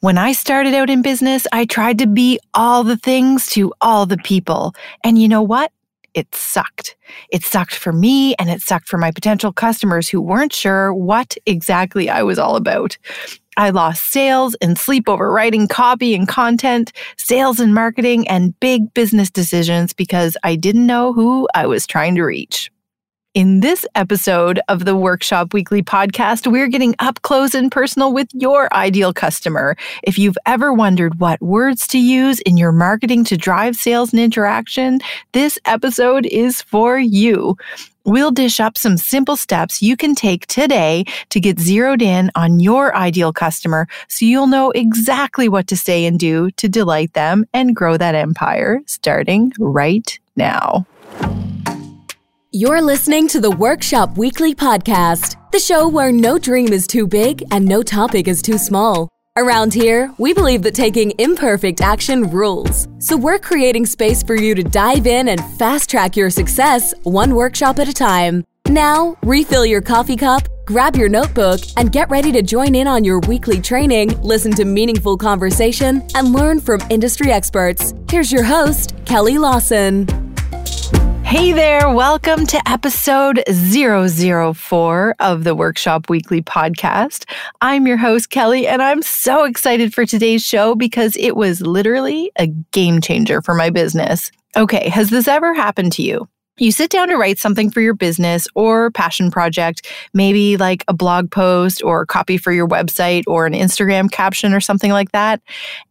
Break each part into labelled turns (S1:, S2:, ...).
S1: When I started out in business, I tried to be all the things to all the people. And you know what? It sucked. It sucked for me and it sucked for my potential customers who weren't sure what exactly I was all about. I lost sales and sleep over writing copy and content, sales and marketing, and big business decisions because I didn't know who I was trying to reach. In this episode of the Workshop Weekly podcast, we're getting up close and personal with your ideal customer. If you've ever wondered what words to use in your marketing to drive sales and interaction, this episode is for you. We'll dish up some simple steps you can take today to get zeroed in on your ideal customer so you'll know exactly what to say and do to delight them and grow that empire starting right now.
S2: You're listening to the Workshop Weekly podcast, the show where no dream is too big and no topic is too small. Around here, we believe that taking imperfect action rules. So we're creating space for you to dive in and fast track your success one workshop at a time. Now, refill your coffee cup, grab your notebook, and get ready to join in on your weekly training, listen to meaningful conversation, and learn from industry experts. Here's your host, Kelly Lawson.
S1: Hey there, welcome to episode 004 of the Workshop Weekly podcast. I'm your host, Kelly, and I'm so excited for today's show because it was literally a game changer for my business. Okay, has this ever happened to you? You sit down to write something for your business or passion project, maybe like a blog post or copy for your website or an Instagram caption or something like that,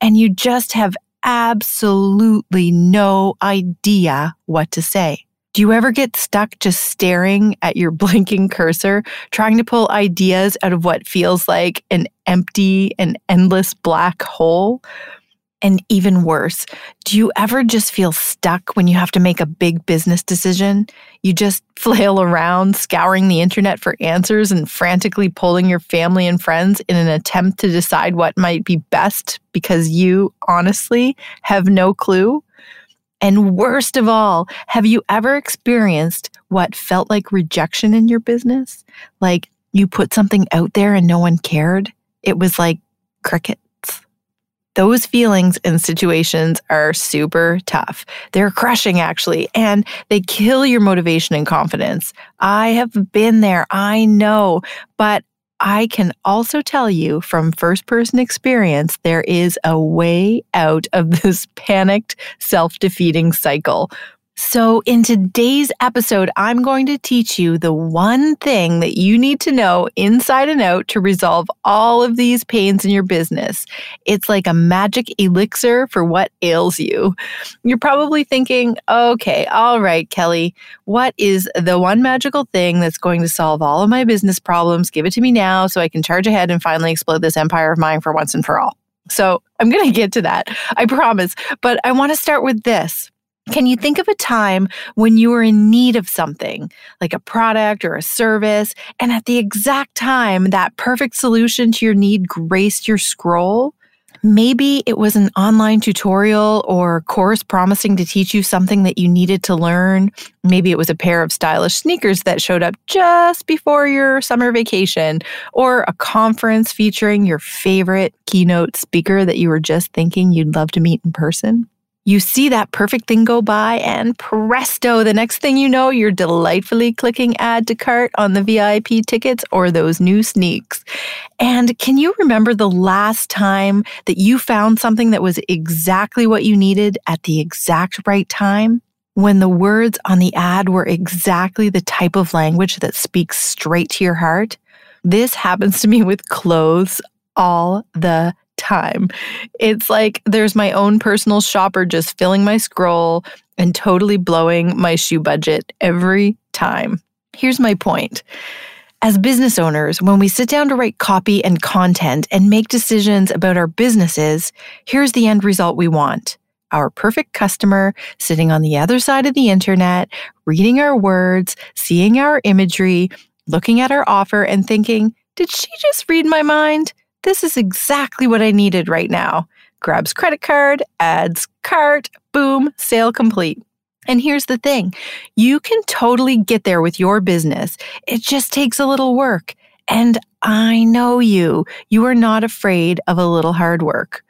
S1: and you just have absolutely no idea what to say. Do you ever get stuck just staring at your blinking cursor, trying to pull ideas out of what feels like an empty and endless black hole? And even worse, do you ever just feel stuck when you have to make a big business decision? You just flail around, scouring the internet for answers and frantically polling your family and friends in an attempt to decide what might be best because you honestly have no clue? And worst of all, have you ever experienced what felt like rejection in your business? Like you put something out there and no one cared? It was like crickets. Those feelings and situations are super tough. They're crushing, actually, and they kill your motivation and confidence. I have been there. I know, but I can also tell you from first person experience, there is a way out of this panicked, self defeating cycle. So, in today's episode, I'm going to teach you the one thing that you need to know inside and out to resolve all of these pains in your business. It's like a magic elixir for what ails you. You're probably thinking, okay, all right, Kelly, what is the one magical thing that's going to solve all of my business problems? Give it to me now so I can charge ahead and finally explode this empire of mine for once and for all. So, I'm going to get to that, I promise. But I want to start with this. Can you think of a time when you were in need of something, like a product or a service, and at the exact time that perfect solution to your need graced your scroll? Maybe it was an online tutorial or course promising to teach you something that you needed to learn. Maybe it was a pair of stylish sneakers that showed up just before your summer vacation, or a conference featuring your favorite keynote speaker that you were just thinking you'd love to meet in person. You see that perfect thing go by, and presto, the next thing you know, you're delightfully clicking add to cart on the VIP tickets or those new sneaks. And can you remember the last time that you found something that was exactly what you needed at the exact right time? When the words on the ad were exactly the type of language that speaks straight to your heart? This happens to me with clothes all the time. It's like there's my own personal shopper just filling my scroll and totally blowing my shoe budget every time. Here's my point. As business owners, when we sit down to write copy and content and make decisions about our businesses, here's the end result we want. Our perfect customer sitting on the other side of the internet, reading our words, seeing our imagery, looking at our offer, and thinking, did she just read my mind? This is exactly what I needed right now. Grabs credit card, adds cart, boom, sale complete. And here's the thing you can totally get there with your business. It just takes a little work. And I know you. You are not afraid of a little hard work.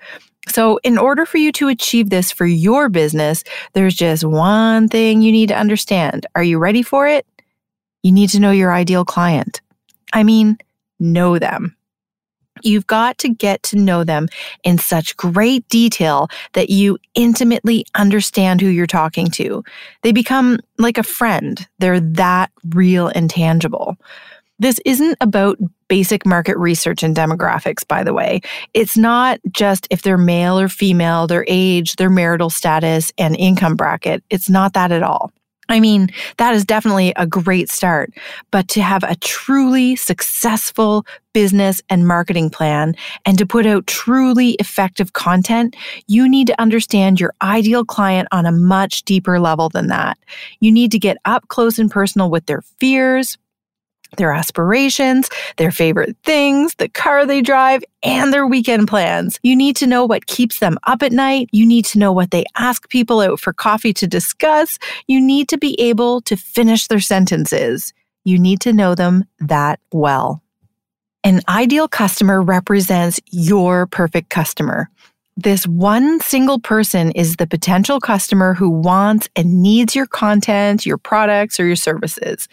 S1: So, in order for you to achieve this for your business, there's just one thing you need to understand. Are you ready for it? You need to know your ideal client. I mean, know them. You've got to get to know them in such great detail that you intimately understand who you're talking to. They become like a friend. They're that real and tangible. This isn't about basic market research and demographics, by the way. It's not just if they're male or female, their age, their marital status, and income bracket. It's not that at all. I mean, that is definitely a great start. But to have a truly successful business and marketing plan and to put out truly effective content, you need to understand your ideal client on a much deeper level than that. You need to get up close and personal with their fears, their aspirations, their favorite things, the car they drive, and their weekend plans. You need to know what keeps them up at night. You need to know what they ask people out for coffee to discuss. You need to be able to finish their sentences. You need to know them that well. An ideal customer represents your perfect customer. This one single person is the potential customer who wants and needs your content, your products, or your services.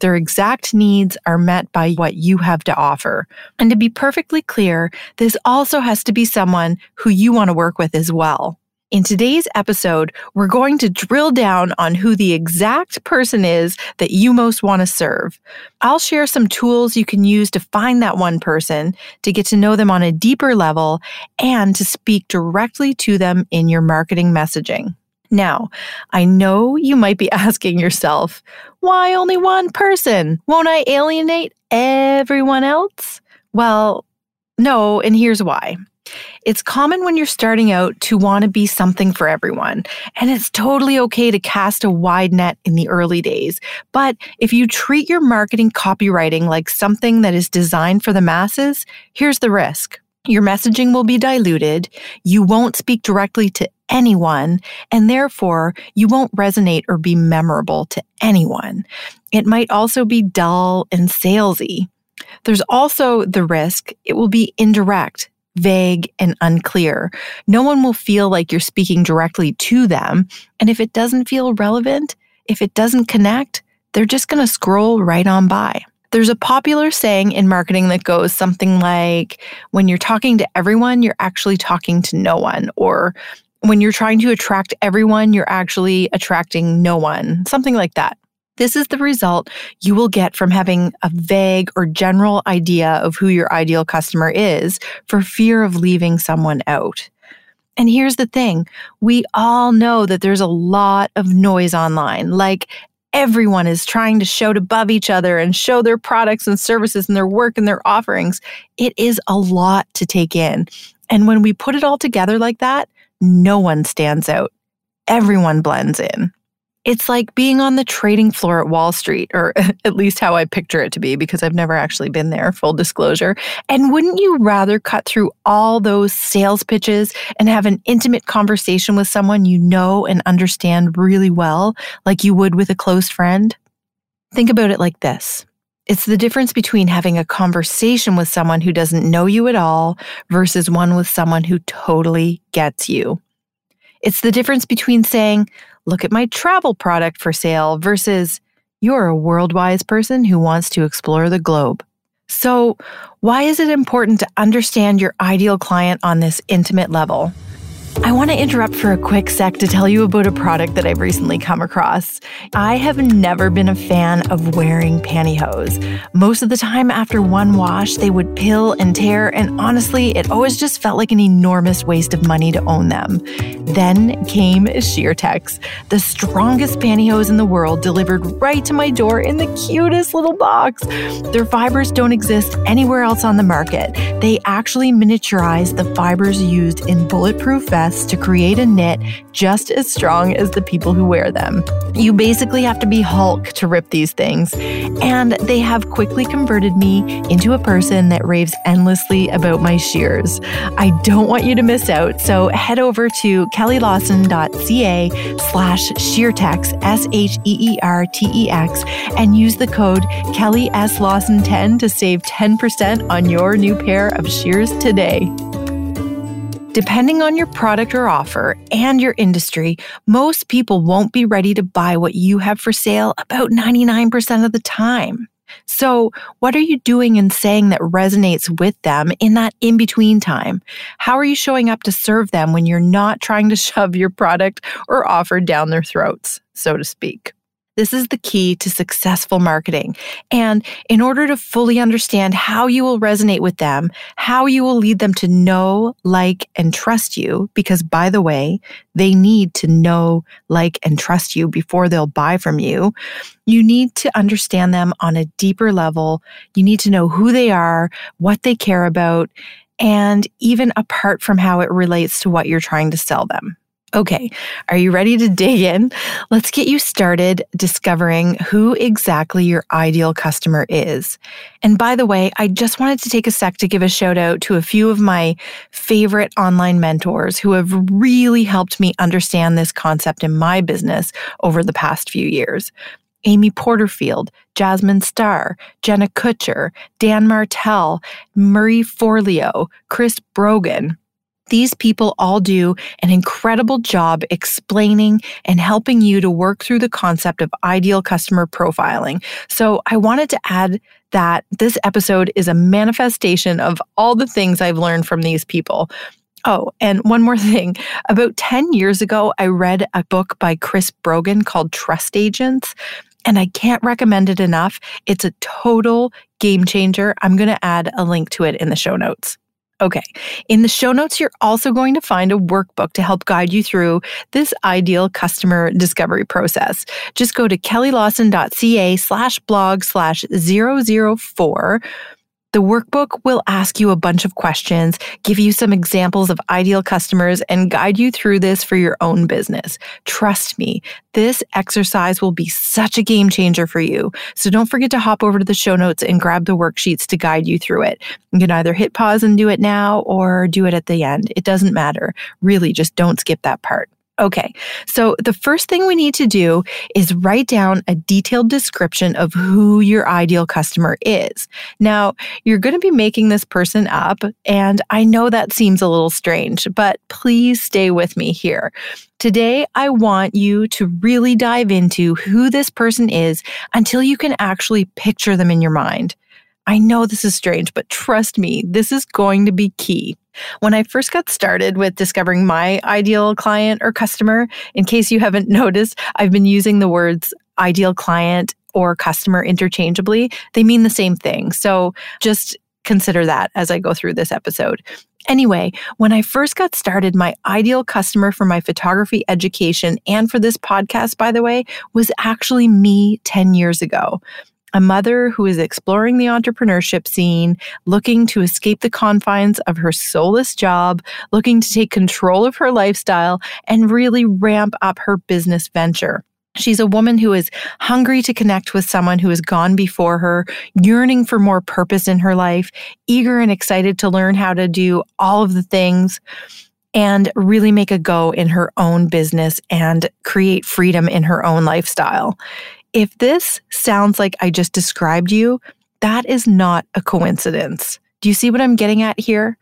S1: Their exact needs are met by what you have to offer. And to be perfectly clear, this also has to be someone who you want to work with as well. In today's episode, we're going to drill down on who the exact person is that you most want to serve. I'll share some tools you can use to find that one person, to get to know them on a deeper level, and to speak directly to them in your marketing messaging. Now, I know you might be asking yourself, why only one person? Won't I alienate everyone else? Well, no, and here's why. It's common when you're starting out to want to be something for everyone, and it's totally okay to cast a wide net in the early days. But if you treat your marketing copywriting like something that is designed for the masses, here's the risk. Your messaging will be diluted, you won't speak directly to anyone, and therefore you won't resonate or be memorable to anyone. It might also be dull and salesy. There's also the risk it will be indirect vague, and unclear. No one will feel like you're speaking directly to them. And if it doesn't feel relevant, if it doesn't connect, they're just going to scroll right on by. There's a popular saying in marketing that goes something like, when you're talking to everyone, you're actually talking to no one. Or when you're trying to attract everyone, you're actually attracting no one. Something like that. This is the result you will get from having a vague or general idea of who your ideal customer is for fear of leaving someone out. And here's the thing we all know that there's a lot of noise online. Like everyone is trying to shout above each other and show their products and services and their work and their offerings. It is a lot to take in. And when we put it all together like that, no one stands out. Everyone blends in. It's like being on the trading floor at Wall Street, or at least how I picture it to be, because I've never actually been there, full disclosure. And wouldn't you rather cut through all those sales pitches and have an intimate conversation with someone you know and understand really well, like you would with a close friend? Think about it like this. It's the difference between having a conversation with someone who doesn't know you at all versus one with someone who totally gets you. It's the difference between saying, look at my travel product for sale versus you're a worldwise person who wants to explore the globe. So, why is it important to understand your ideal client on this intimate level? I want to interrupt for a quick sec to tell you about a product that I've recently come across. I have never been a fan of wearing pantyhose. Most of the time, after one wash, they would pill and tear, and honestly, it always just felt like an enormous waste of money to own them. Then came Sheertex, the strongest pantyhose in the world, delivered right to my door in the cutest little box. Their fibers don't exist anywhere else on the market. They actually miniaturize the fibers used in bulletproof vests to create a knit just as strong as the people who wear them. You basically have to be Hulk to rip these things, and they have quickly converted me into a person that raves endlessly about my shears. I don't want you to miss out, so head over to kellylawson.ca slash sheertex, S-H-E-E-R-T-E-X, and use the code Kelly S. Lawson 10 to save 10% on your new pair of shears today. Depending on your product or offer and your industry, most people won't be ready to buy what you have for sale about 99% of the time. So, what are you doing and saying that resonates with them in that in between time? How are you showing up to serve them when you're not trying to shove your product or offer down their throats, so to speak? This is the key to successful marketing. And in order to fully understand how you will resonate with them, how you will lead them to know, like, and trust you, because by the way, they need to know, like, and trust you before they'll buy from you. You need to understand them on a deeper level. You need to know who they are, what they care about, and even apart from how it relates to what you're trying to sell them. Okay, are you ready to dig in? Let's get you started discovering who exactly your ideal customer is. And by the way, I just wanted to take a sec to give a shout out to a few of my favorite online mentors who have really helped me understand this concept in my business over the past few years. Amy Porterfield, Jasmine Star, Jenna Kutcher, Dan Martell, Marie Forleo, Chris Brogan, these people all do an incredible job explaining and helping you to work through the concept of ideal customer profiling. So I wanted to add that this episode is a manifestation of all the things I've learned from these people. Oh, and one more thing. About 10 years ago, I read a book by Chris Brogan called Trust Agents and I can't recommend it enough. It's a total game changer. I'm going to add a link to it in the show notes. Okay. In the show notes, you're also going to find a workbook to help guide you through this ideal customer discovery process. Just go to kellylawson.ca slash blog slash 004 the workbook will ask you a bunch of questions, give you some examples of ideal customers, and guide you through this for your own business. Trust me, this exercise will be such a game changer for you. So don't forget to hop over to the show notes and grab the worksheets to guide you through it. You can either hit pause and do it now or do it at the end. It doesn't matter. Really, just don't skip that part. Okay, so the first thing we need to do is write down a detailed description of who your ideal customer is. Now, you're going to be making this person up, and I know that seems a little strange, but please stay with me here. Today, I want you to really dive into who this person is until you can actually picture them in your mind. I know this is strange, but trust me, this is going to be key. When I first got started with discovering my ideal client or customer, in case you haven't noticed, I've been using the words ideal client or customer interchangeably. They mean the same thing. So just consider that as I go through this episode. Anyway, when I first got started, my ideal customer for my photography education and for this podcast, by the way, was actually me 10 years ago a mother who is exploring the entrepreneurship scene, looking to escape the confines of her soulless job, looking to take control of her lifestyle, and really ramp up her business venture. She's a woman who is hungry to connect with someone who has gone before her, yearning for more purpose in her life, eager and excited to learn how to do all of the things and really make a go in her own business and create freedom in her own lifestyle. If this sounds like I just described you, that is not a coincidence. Do you see what I'm getting at here?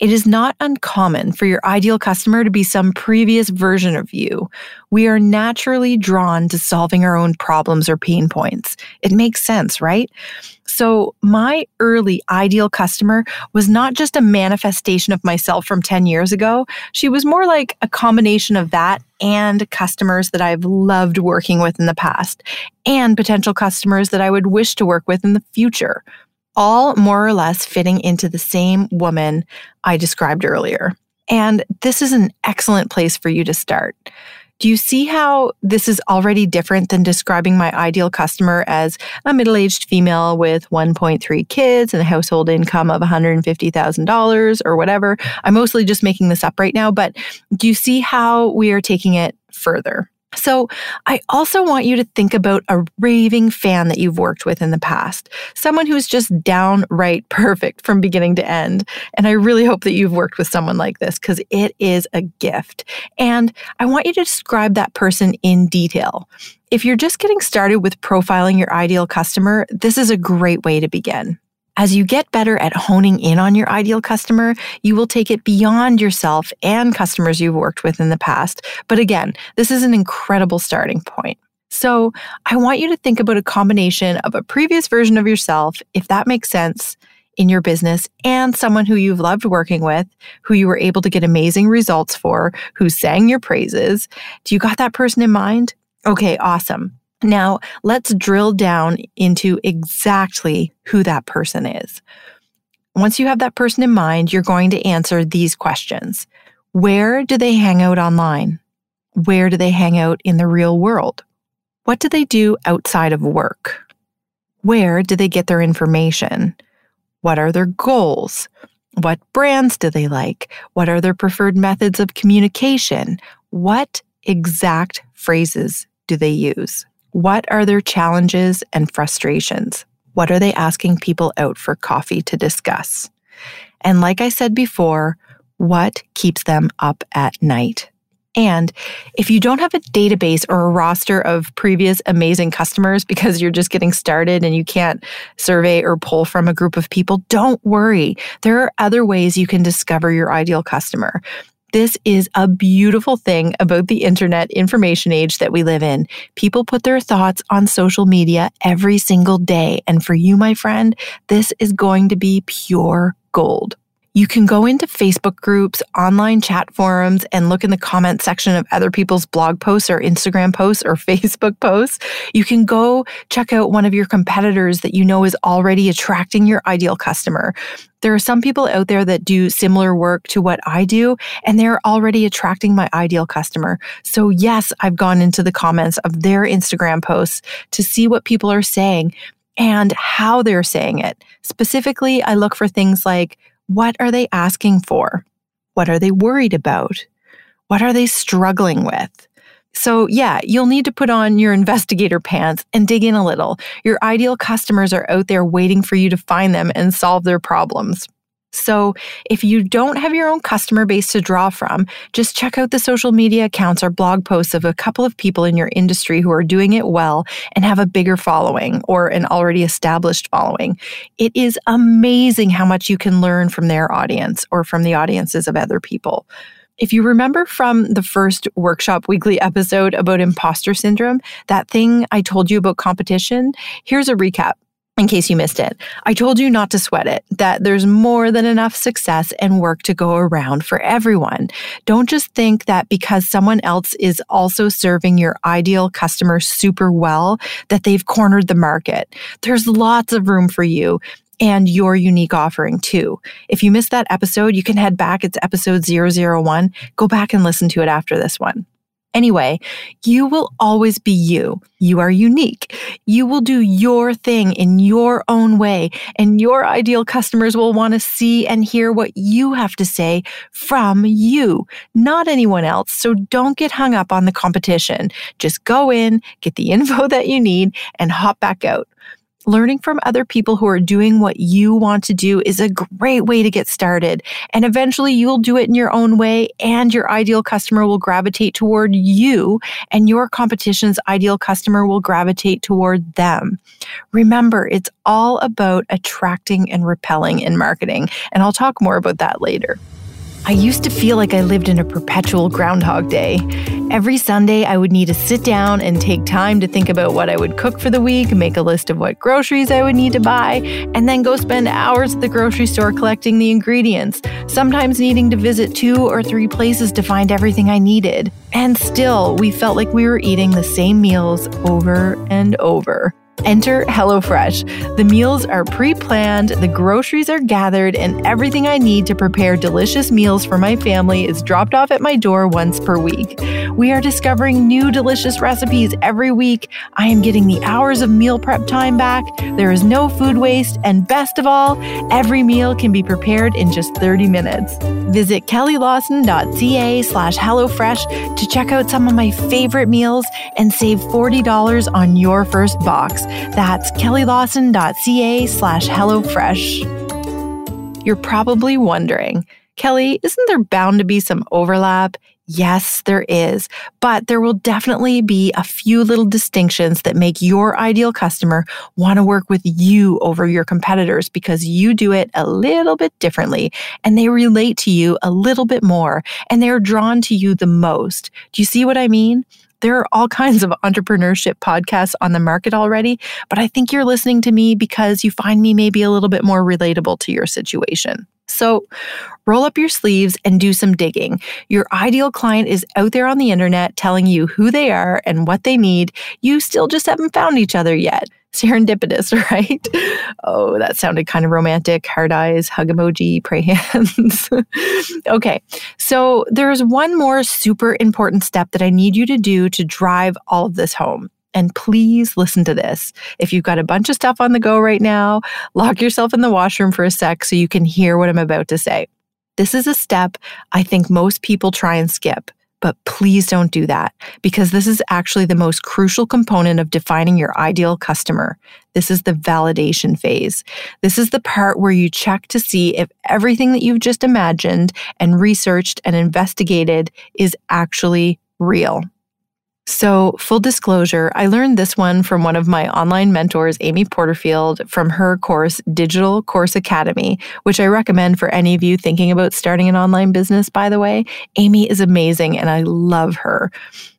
S1: It is not uncommon for your ideal customer to be some previous version of you. We are naturally drawn to solving our own problems or pain points. It makes sense, right? So, my early ideal customer was not just a manifestation of myself from 10 years ago. She was more like a combination of that and customers that I've loved working with in the past, and potential customers that I would wish to work with in the future all more or less fitting into the same woman I described earlier. And this is an excellent place for you to start. Do you see how this is already different than describing my ideal customer as a middle aged female with 1.3 kids and a household income of $150,000 or whatever? I'm mostly just making this up right now, but do you see how we are taking it further? So, I also want you to think about a raving fan that you've worked with in the past, someone who's just downright perfect from beginning to end. And I really hope that you've worked with someone like this because it is a gift. And I want you to describe that person in detail. If you're just getting started with profiling your ideal customer, this is a great way to begin. As you get better at honing in on your ideal customer, you will take it beyond yourself and customers you've worked with in the past. But again, this is an incredible starting point. So I want you to think about a combination of a previous version of yourself, if that makes sense, in your business and someone who you've loved working with, who you were able to get amazing results for, who sang your praises. Do you got that person in mind? Okay, awesome. Now, let's drill down into exactly who that person is. Once you have that person in mind, you're going to answer these questions Where do they hang out online? Where do they hang out in the real world? What do they do outside of work? Where do they get their information? What are their goals? What brands do they like? What are their preferred methods of communication? What exact phrases do they use? What are their challenges and frustrations? What are they asking people out for coffee to discuss? And like I said before, what keeps them up at night? And if you don't have a database or a roster of previous amazing customers because you're just getting started and you can't survey or pull from a group of people, don't worry. There are other ways you can discover your ideal customer. This is a beautiful thing about the internet information age that we live in. People put their thoughts on social media every single day. And for you, my friend, this is going to be pure gold. You can go into Facebook groups, online chat forums, and look in the comment section of other people's blog posts or Instagram posts or Facebook posts. You can go check out one of your competitors that you know is already attracting your ideal customer. There are some people out there that do similar work to what I do, and they're already attracting my ideal customer. So, yes, I've gone into the comments of their Instagram posts to see what people are saying and how they're saying it. Specifically, I look for things like what are they asking for? What are they worried about? What are they struggling with? So, yeah, you'll need to put on your investigator pants and dig in a little. Your ideal customers are out there waiting for you to find them and solve their problems. So, if you don't have your own customer base to draw from, just check out the social media accounts or blog posts of a couple of people in your industry who are doing it well and have a bigger following or an already established following. It is amazing how much you can learn from their audience or from the audiences of other people. If you remember from the first workshop weekly episode about imposter syndrome, that thing I told you about competition, here's a recap in case you missed it. I told you not to sweat it, that there's more than enough success and work to go around for everyone. Don't just think that because someone else is also serving your ideal customer super well, that they've cornered the market. There's lots of room for you and your unique offering too. If you missed that episode, you can head back. It's episode 001. Go back and listen to it after this one. Anyway, you will always be you. You are unique. You will do your thing in your own way, and your ideal customers will want to see and hear what you have to say from you, not anyone else. So don't get hung up on the competition. Just go in, get the info that you need, and hop back out. Learning from other people who are doing what you want to do is a great way to get started. And eventually you'll do it in your own way, and your ideal customer will gravitate toward you, and your competition's ideal customer will gravitate toward them. Remember, it's all about attracting and repelling in marketing. And I'll talk more about that later. I used to feel like I lived in a perpetual Groundhog Day. Every Sunday, I would need to sit down and take time to think about what I would cook for the week, make a list of what groceries I would need to buy, and then go spend hours at the grocery store collecting the ingredients, sometimes needing to visit two or three places to find everything I needed. And still, we felt like we were eating the same meals over and over. Enter HelloFresh. The meals are pre planned, the groceries are gathered, and everything I need to prepare delicious meals for my family is dropped off at my door once per week. We are discovering new delicious recipes every week. I am getting the hours of meal prep time back. There is no food waste, and best of all, every meal can be prepared in just 30 minutes. Visit kellylawson.ca slash HelloFresh to check out some of my favorite meals and save $40 on your first box. That's kellylawson.ca slash HelloFresh. You're probably wondering, Kelly, isn't there bound to be some overlap? Yes, there is, but there will definitely be a few little distinctions that make your ideal customer want to work with you over your competitors because you do it a little bit differently and they relate to you a little bit more and they're drawn to you the most. Do you see what I mean? There are all kinds of entrepreneurship podcasts on the market already, but I think you're listening to me because you find me maybe a little bit more relatable to your situation. So roll up your sleeves and do some digging. Your ideal client is out there on the internet telling you who they are and what they need. You still just haven't found each other yet. Serendipitous, right? Oh, that sounded kind of romantic. Hard eyes, hug emoji, pray hands. okay, so there's one more super important step that I need you to do to drive all of this home. And please listen to this. If you've got a bunch of stuff on the go right now, lock yourself in the washroom for a sec so you can hear what I'm about to say. This is a step I think most people try and skip. But please don't do that because this is actually the most crucial component of defining your ideal customer. This is the validation phase. This is the part where you check to see if everything that you've just imagined and researched and investigated is actually real. So, full disclosure, I learned this one from one of my online mentors, Amy Porterfield, from her course, Digital Course Academy, which I recommend for any of you thinking about starting an online business, by the way. Amy is amazing and I love her.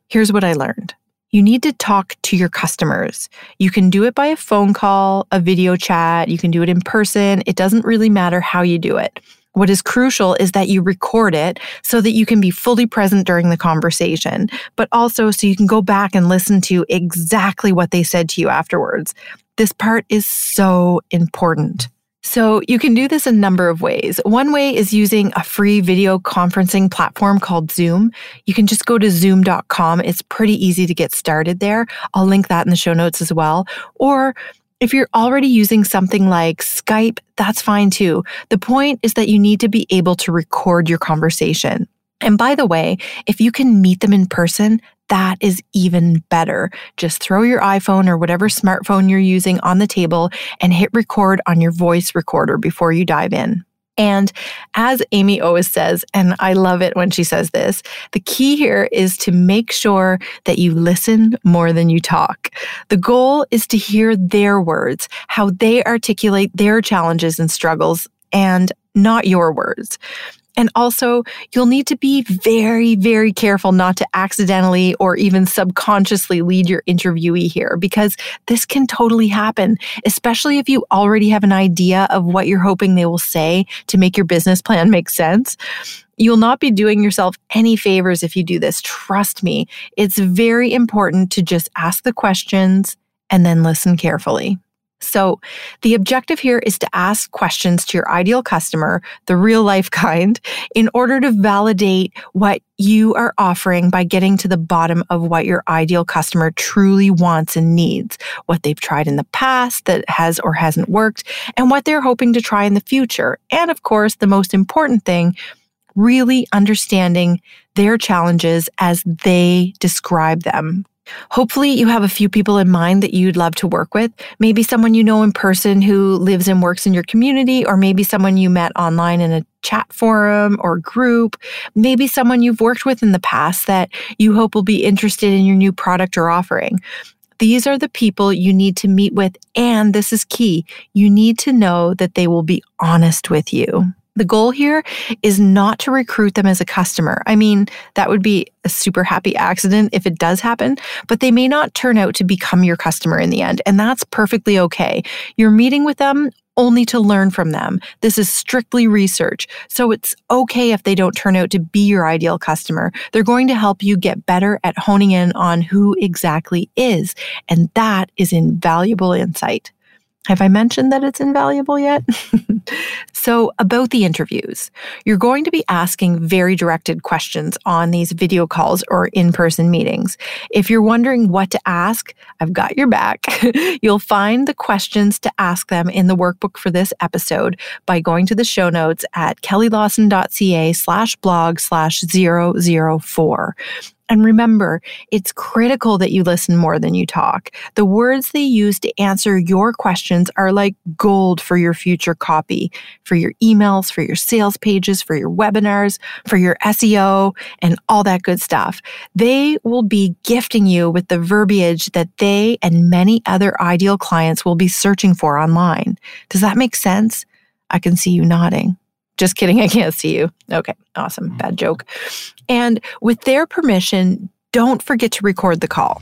S1: Here's what I learned. You need to talk to your customers. You can do it by a phone call, a video chat, you can do it in person. It doesn't really matter how you do it. What is crucial is that you record it so that you can be fully present during the conversation, but also so you can go back and listen to exactly what they said to you afterwards. This part is so important. So you can do this a number of ways. One way is using a free video conferencing platform called Zoom. You can just go to zoom.com. It's pretty easy to get started there. I'll link that in the show notes as well. Or if you're already using something like Skype, that's fine too. The point is that you need to be able to record your conversation. And by the way, if you can meet them in person, that is even better. Just throw your iPhone or whatever smartphone you're using on the table and hit record on your voice recorder before you dive in. And as Amy always says, and I love it when she says this, the key here is to make sure that you listen more than you talk. The goal is to hear their words, how they articulate their challenges and struggles, and not your words. And also, you'll need to be very, very careful not to accidentally or even subconsciously lead your interviewee here because this can totally happen, especially if you already have an idea of what you're hoping they will say to make your business plan make sense. You'll not be doing yourself any favors if you do this. Trust me. It's very important to just ask the questions and then listen carefully. So, the objective here is to ask questions to your ideal customer, the real life kind, in order to validate what you are offering by getting to the bottom of what your ideal customer truly wants and needs, what they've tried in the past that has or hasn't worked, and what they're hoping to try in the future. And of course, the most important thing, really understanding their challenges as they describe them. Hopefully, you have a few people in mind that you'd love to work with. Maybe someone you know in person who lives and works in your community, or maybe someone you met online in a chat forum or group. Maybe someone you've worked with in the past that you hope will be interested in your new product or offering. These are the people you need to meet with. And this is key you need to know that they will be honest with you. The goal here is not to recruit them as a customer. I mean, that would be a super happy accident if it does happen, but they may not turn out to become your customer in the end. And that's perfectly okay. You're meeting with them only to learn from them. This is strictly research. So it's okay if they don't turn out to be your ideal customer. They're going to help you get better at honing in on who exactly is. And that is invaluable insight. Have I mentioned that it's invaluable yet? so, about the interviews, you're going to be asking very directed questions on these video calls or in person meetings. If you're wondering what to ask, I've got your back. You'll find the questions to ask them in the workbook for this episode by going to the show notes at kellylawson.ca slash blog slash 004. And remember, it's critical that you listen more than you talk. The words they use to answer your questions are like gold for your future copy, for your emails, for your sales pages, for your webinars, for your SEO, and all that good stuff. They will be gifting you with the verbiage that they and many other ideal clients will be searching for online. Does that make sense? I can see you nodding. Just kidding, I can't see you. Okay, awesome. Bad joke. And with their permission, don't forget to record the call.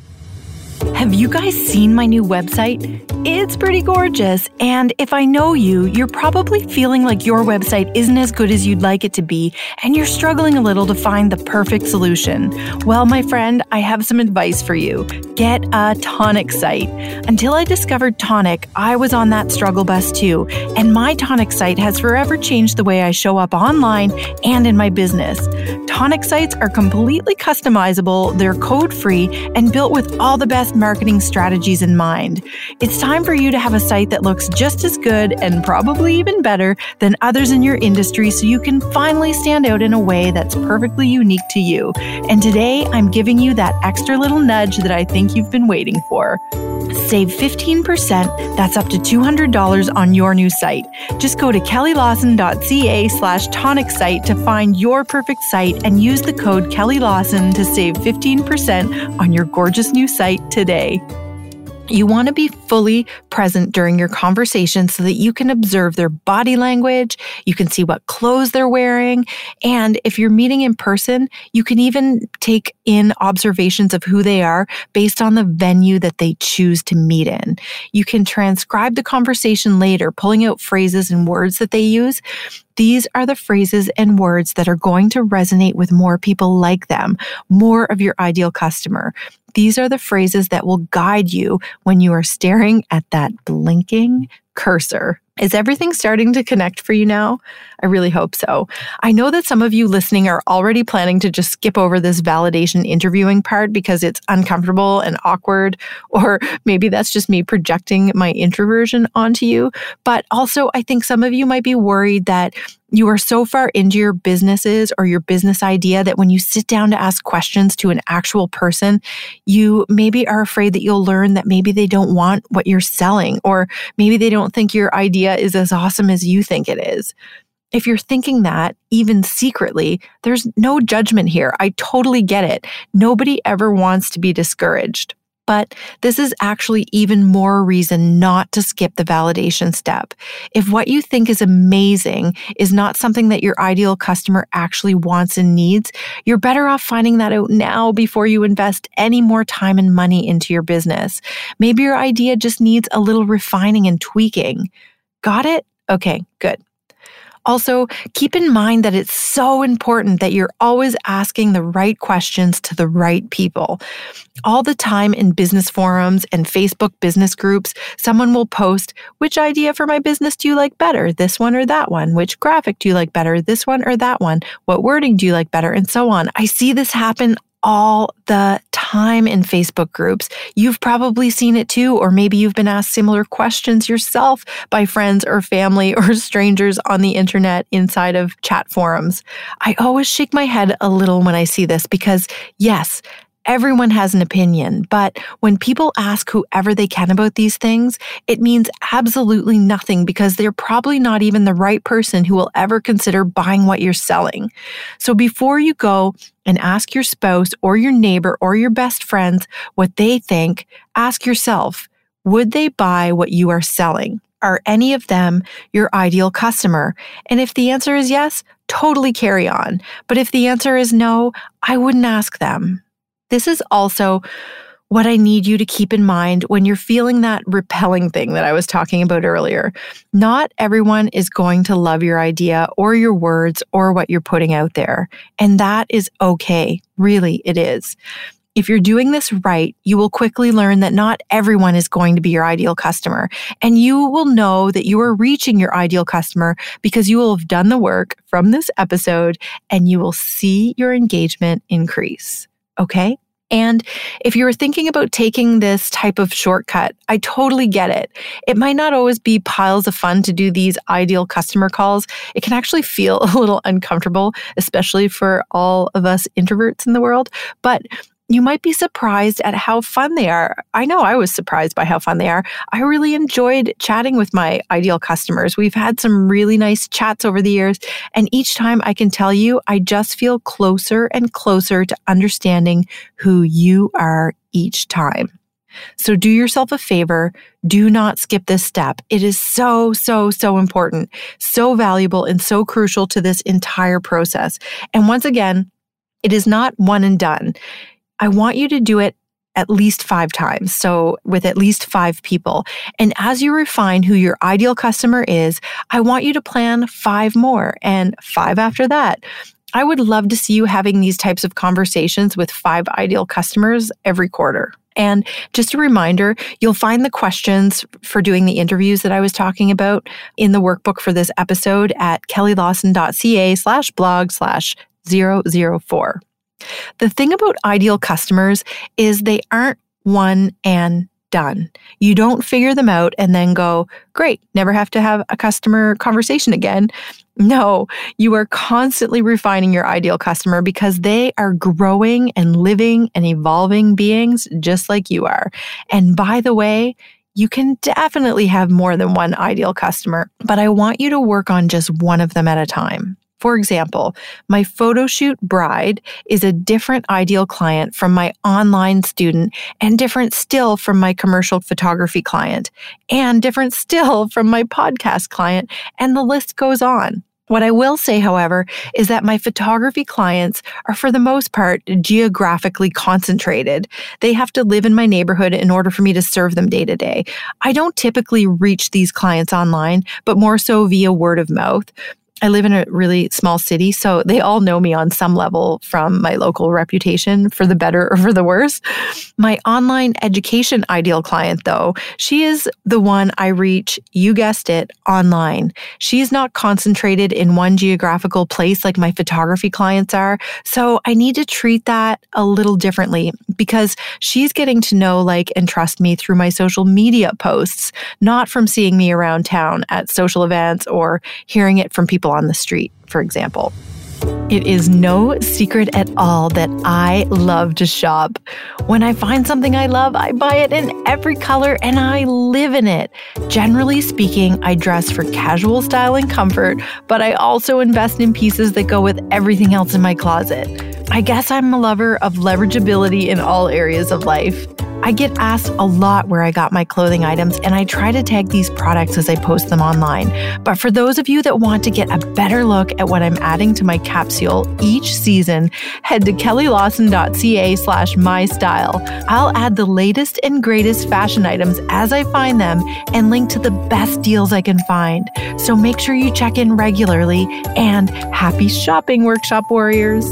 S1: Have you guys seen my new website? It's pretty gorgeous, and if I know you, you're probably feeling like your website isn't as good as you'd like it to be, and you're struggling a little to find the perfect solution. Well, my friend, I have some advice for you. Get a Tonic site. Until I discovered Tonic, I was on that struggle bus too, and my Tonic site has forever changed the way I show up online and in my business. Tonic sites are completely customizable, they're code free, and built with all the best best marketing strategies in mind. It's time for you to have a site that looks just as good and probably even better than others in your industry so you can finally stand out in a way that's perfectly unique to you. And today, I'm giving you that extra little nudge that I think you've been waiting for. Save 15%, that's up to $200 on your new site. Just go to kellylawson.ca slash tonic site to find your perfect site and use the code Kelly Lawson to save 15% on your gorgeous new site today. You want to be fully present during your conversation so that you can observe their body language, you can see what clothes they're wearing, and if you're meeting in person, you can even take in observations of who they are based on the venue that they choose to meet in. You can transcribe the conversation later, pulling out phrases and words that they use. These are the phrases and words that are going to resonate with more people like them, more of your ideal customer. These are the phrases that will guide you when you are staring at that blinking cursor. Is everything starting to connect for you now? I really hope so. I know that some of you listening are already planning to just skip over this validation interviewing part because it's uncomfortable and awkward, or maybe that's just me projecting my introversion onto you. But also, I think some of you might be worried that you are so far into your businesses or your business idea that when you sit down to ask questions to an actual person, you maybe are afraid that you'll learn that maybe they don't want what you're selling, or maybe they don't think your idea is as awesome as you think it is. If you're thinking that, even secretly, there's no judgment here. I totally get it. Nobody ever wants to be discouraged. But this is actually even more reason not to skip the validation step. If what you think is amazing is not something that your ideal customer actually wants and needs, you're better off finding that out now before you invest any more time and money into your business. Maybe your idea just needs a little refining and tweaking. Got it? Okay, good. Also, keep in mind that it's so important that you're always asking the right questions to the right people. All the time in business forums and Facebook business groups, someone will post, Which idea for my business do you like better? This one or that one? Which graphic do you like better? This one or that one? What wording do you like better? And so on. I see this happen all the time in Facebook groups. You've probably seen it too, or maybe you've been asked similar questions yourself by friends or family or strangers on the internet inside of chat forums. I always shake my head a little when I see this because, yes, Everyone has an opinion, but when people ask whoever they can about these things, it means absolutely nothing because they're probably not even the right person who will ever consider buying what you're selling. So before you go and ask your spouse or your neighbor or your best friends what they think, ask yourself, would they buy what you are selling? Are any of them your ideal customer? And if the answer is yes, totally carry on. But if the answer is no, I wouldn't ask them. This is also what I need you to keep in mind when you're feeling that repelling thing that I was talking about earlier. Not everyone is going to love your idea or your words or what you're putting out there. And that is okay. Really, it is. If you're doing this right, you will quickly learn that not everyone is going to be your ideal customer. And you will know that you are reaching your ideal customer because you will have done the work from this episode and you will see your engagement increase. Okay? And if you're thinking about taking this type of shortcut, I totally get it. It might not always be piles of fun to do these ideal customer calls. It can actually feel a little uncomfortable, especially for all of us introverts in the world. But you might be surprised at how fun they are. I know I was surprised by how fun they are. I really enjoyed chatting with my ideal customers. We've had some really nice chats over the years, and each time I can tell you, I just feel closer and closer to understanding who you are each time. So do yourself a favor. Do not skip this step. It is so, so, so important, so valuable, and so crucial to this entire process. And once again, it is not one and done. I want you to do it at least five times. So, with at least five people. And as you refine who your ideal customer is, I want you to plan five more and five after that. I would love to see you having these types of conversations with five ideal customers every quarter. And just a reminder, you'll find the questions for doing the interviews that I was talking about in the workbook for this episode at kellylawson.ca slash blog slash 004. The thing about ideal customers is they aren't one and done. You don't figure them out and then go, great, never have to have a customer conversation again. No, you are constantly refining your ideal customer because they are growing and living and evolving beings just like you are. And by the way, you can definitely have more than one ideal customer, but I want you to work on just one of them at a time. For example, my photo shoot bride is a different ideal client from my online student and different still from my commercial photography client and different still from my podcast client. And the list goes on. What I will say, however, is that my photography clients are for the most part geographically concentrated. They have to live in my neighborhood in order for me to serve them day to day. I don't typically reach these clients online, but more so via word of mouth. I live in a really small city, so they all know me on some level from my local reputation, for the better or for the worse. My online education ideal client, though, she is the one I reach, you guessed it, online. She's not concentrated in one geographical place like my photography clients are. So I need to treat that a little differently because she's getting to know, like, and trust me through my social media posts, not from seeing me around town at social events or hearing it from people people on the street, for example. It is no secret at all that I love to shop. When I find something I love, I buy it in every color and I live in it. Generally speaking, I dress for casual style and comfort, but I also invest in pieces that go with everything else in my closet. I guess I'm a lover of leverageability in all areas of life. I get asked a lot where I got my clothing items, and I try to tag these products as I post them online. But for those of you that want to get a better look at what I'm adding to my capsule each season, head to kellylawson.ca slash mystyle. I'll add the latest and greatest fashion items as I find them and link to the best deals I can find. So make sure you check in regularly and happy shopping, Workshop Warriors!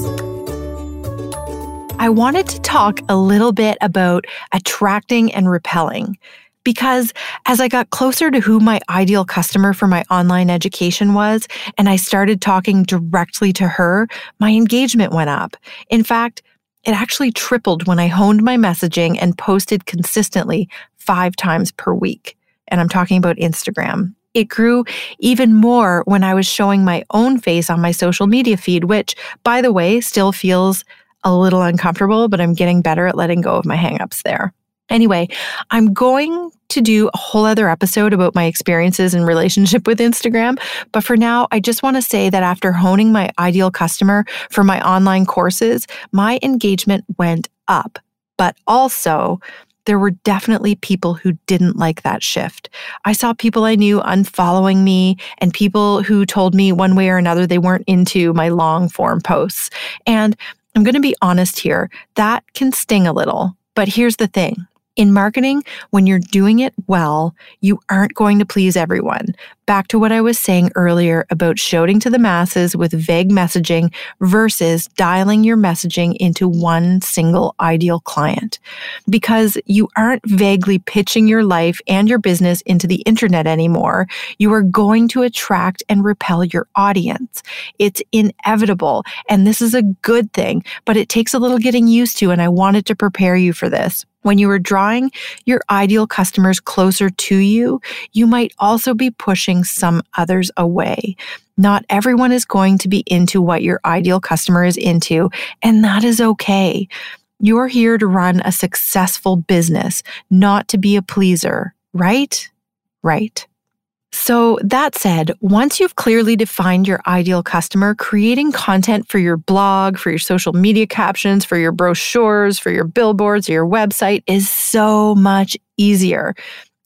S1: I wanted to talk a little bit about attracting and repelling because as I got closer to who my ideal customer for my online education was, and I started talking directly to her, my engagement went up. In fact, it actually tripled when I honed my messaging and posted consistently five times per week. And I'm talking about Instagram. It grew even more when I was showing my own face on my social media feed, which, by the way, still feels a little uncomfortable, but I'm getting better at letting go of my hangups there. Anyway, I'm going to do a whole other episode about my experiences in relationship with Instagram. But for now, I just want to say that after honing my ideal customer for my online courses, my engagement went up. But also, there were definitely people who didn't like that shift. I saw people I knew unfollowing me and people who told me one way or another they weren't into my long form posts. And I'm going to be honest here, that can sting a little. But here's the thing in marketing, when you're doing it well, you aren't going to please everyone. Back to what I was saying earlier about shouting to the masses with vague messaging versus dialing your messaging into one single ideal client. Because you aren't vaguely pitching your life and your business into the internet anymore, you are going to attract and repel your audience. It's inevitable, and this is a good thing, but it takes a little getting used to, and I wanted to prepare you for this. When you are drawing your ideal customers closer to you, you might also be pushing some others away. Not everyone is going to be into what your ideal customer is into, and that is okay. You're here to run a successful business, not to be a pleaser, right? Right. So, that said, once you've clearly defined your ideal customer, creating content for your blog, for your social media captions, for your brochures, for your billboards, or your website is so much easier.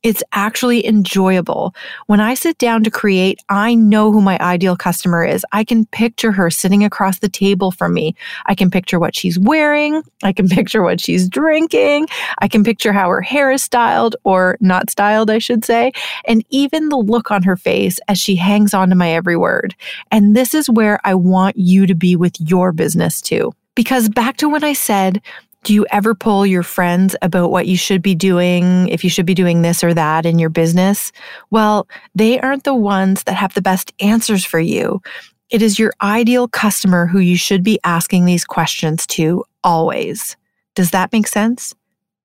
S1: It's actually enjoyable. When I sit down to create, I know who my ideal customer is. I can picture her sitting across the table from me. I can picture what she's wearing. I can picture what she's drinking. I can picture how her hair is styled or not styled, I should say, and even the look on her face as she hangs on to my every word. And this is where I want you to be with your business too. Because back to when I said, do you ever pull your friends about what you should be doing, if you should be doing this or that in your business? Well, they aren't the ones that have the best answers for you. It is your ideal customer who you should be asking these questions to always. Does that make sense?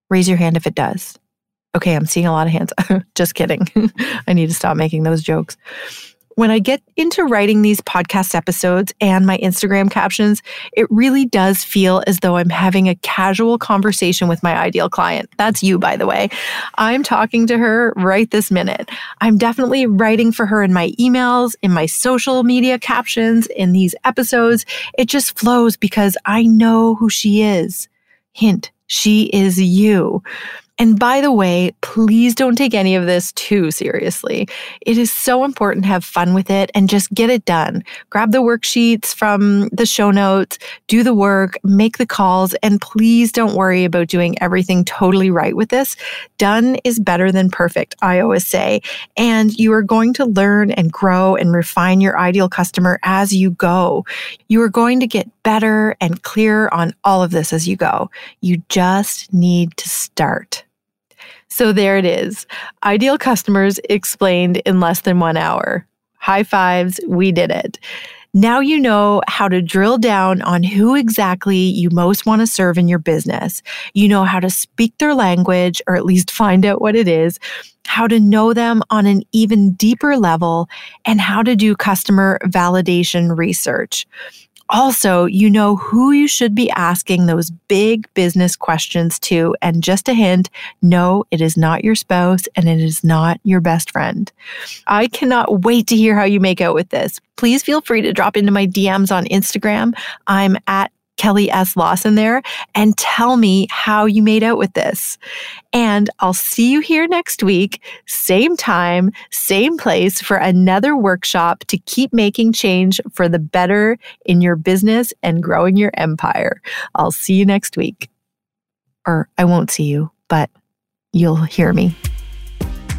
S1: Raise your hand if it does. Okay, I'm seeing a lot of hands. Just kidding. I need to stop making those jokes when I get into writing these podcast episodes and my Instagram captions, it really does feel as though I'm having a casual conversation with my ideal client. That's you, by the way. I'm talking to her right this minute. I'm definitely writing for her in my emails, in my social media captions, in these episodes. It just flows because I know who she is. Hint, she is you. And by the way, please don't take any of this too seriously. It is so important to have fun with it and just get it done. Grab the worksheets from the show notes, do the work, make the calls, and please don't worry about doing everything totally right with this. Done is better than perfect, I always say. And you are going to learn and grow and refine your ideal customer as you go. You are going to get better and clearer on all of this as you go. You just need to start. So there it is. Ideal customers explained in less than one hour. High fives, we did it. Now you know how to drill down on who exactly you most want to serve in your business. You know how to speak their language, or at least find out what it is, how to know them on an even deeper level, and how to do customer validation research. Also, you know who you should be asking those big business questions to. And just a hint no, it is not your spouse and it is not your best friend. I cannot wait to hear how you make out with this. Please feel free to drop into my DMs on Instagram. I'm at Kelly S. Lawson there and tell me how you made out with this. And I'll see you here next week, same time, same place for another workshop to keep making change for the better in your business and growing your empire. I'll see you next week. Or I won't see you, but you'll hear me.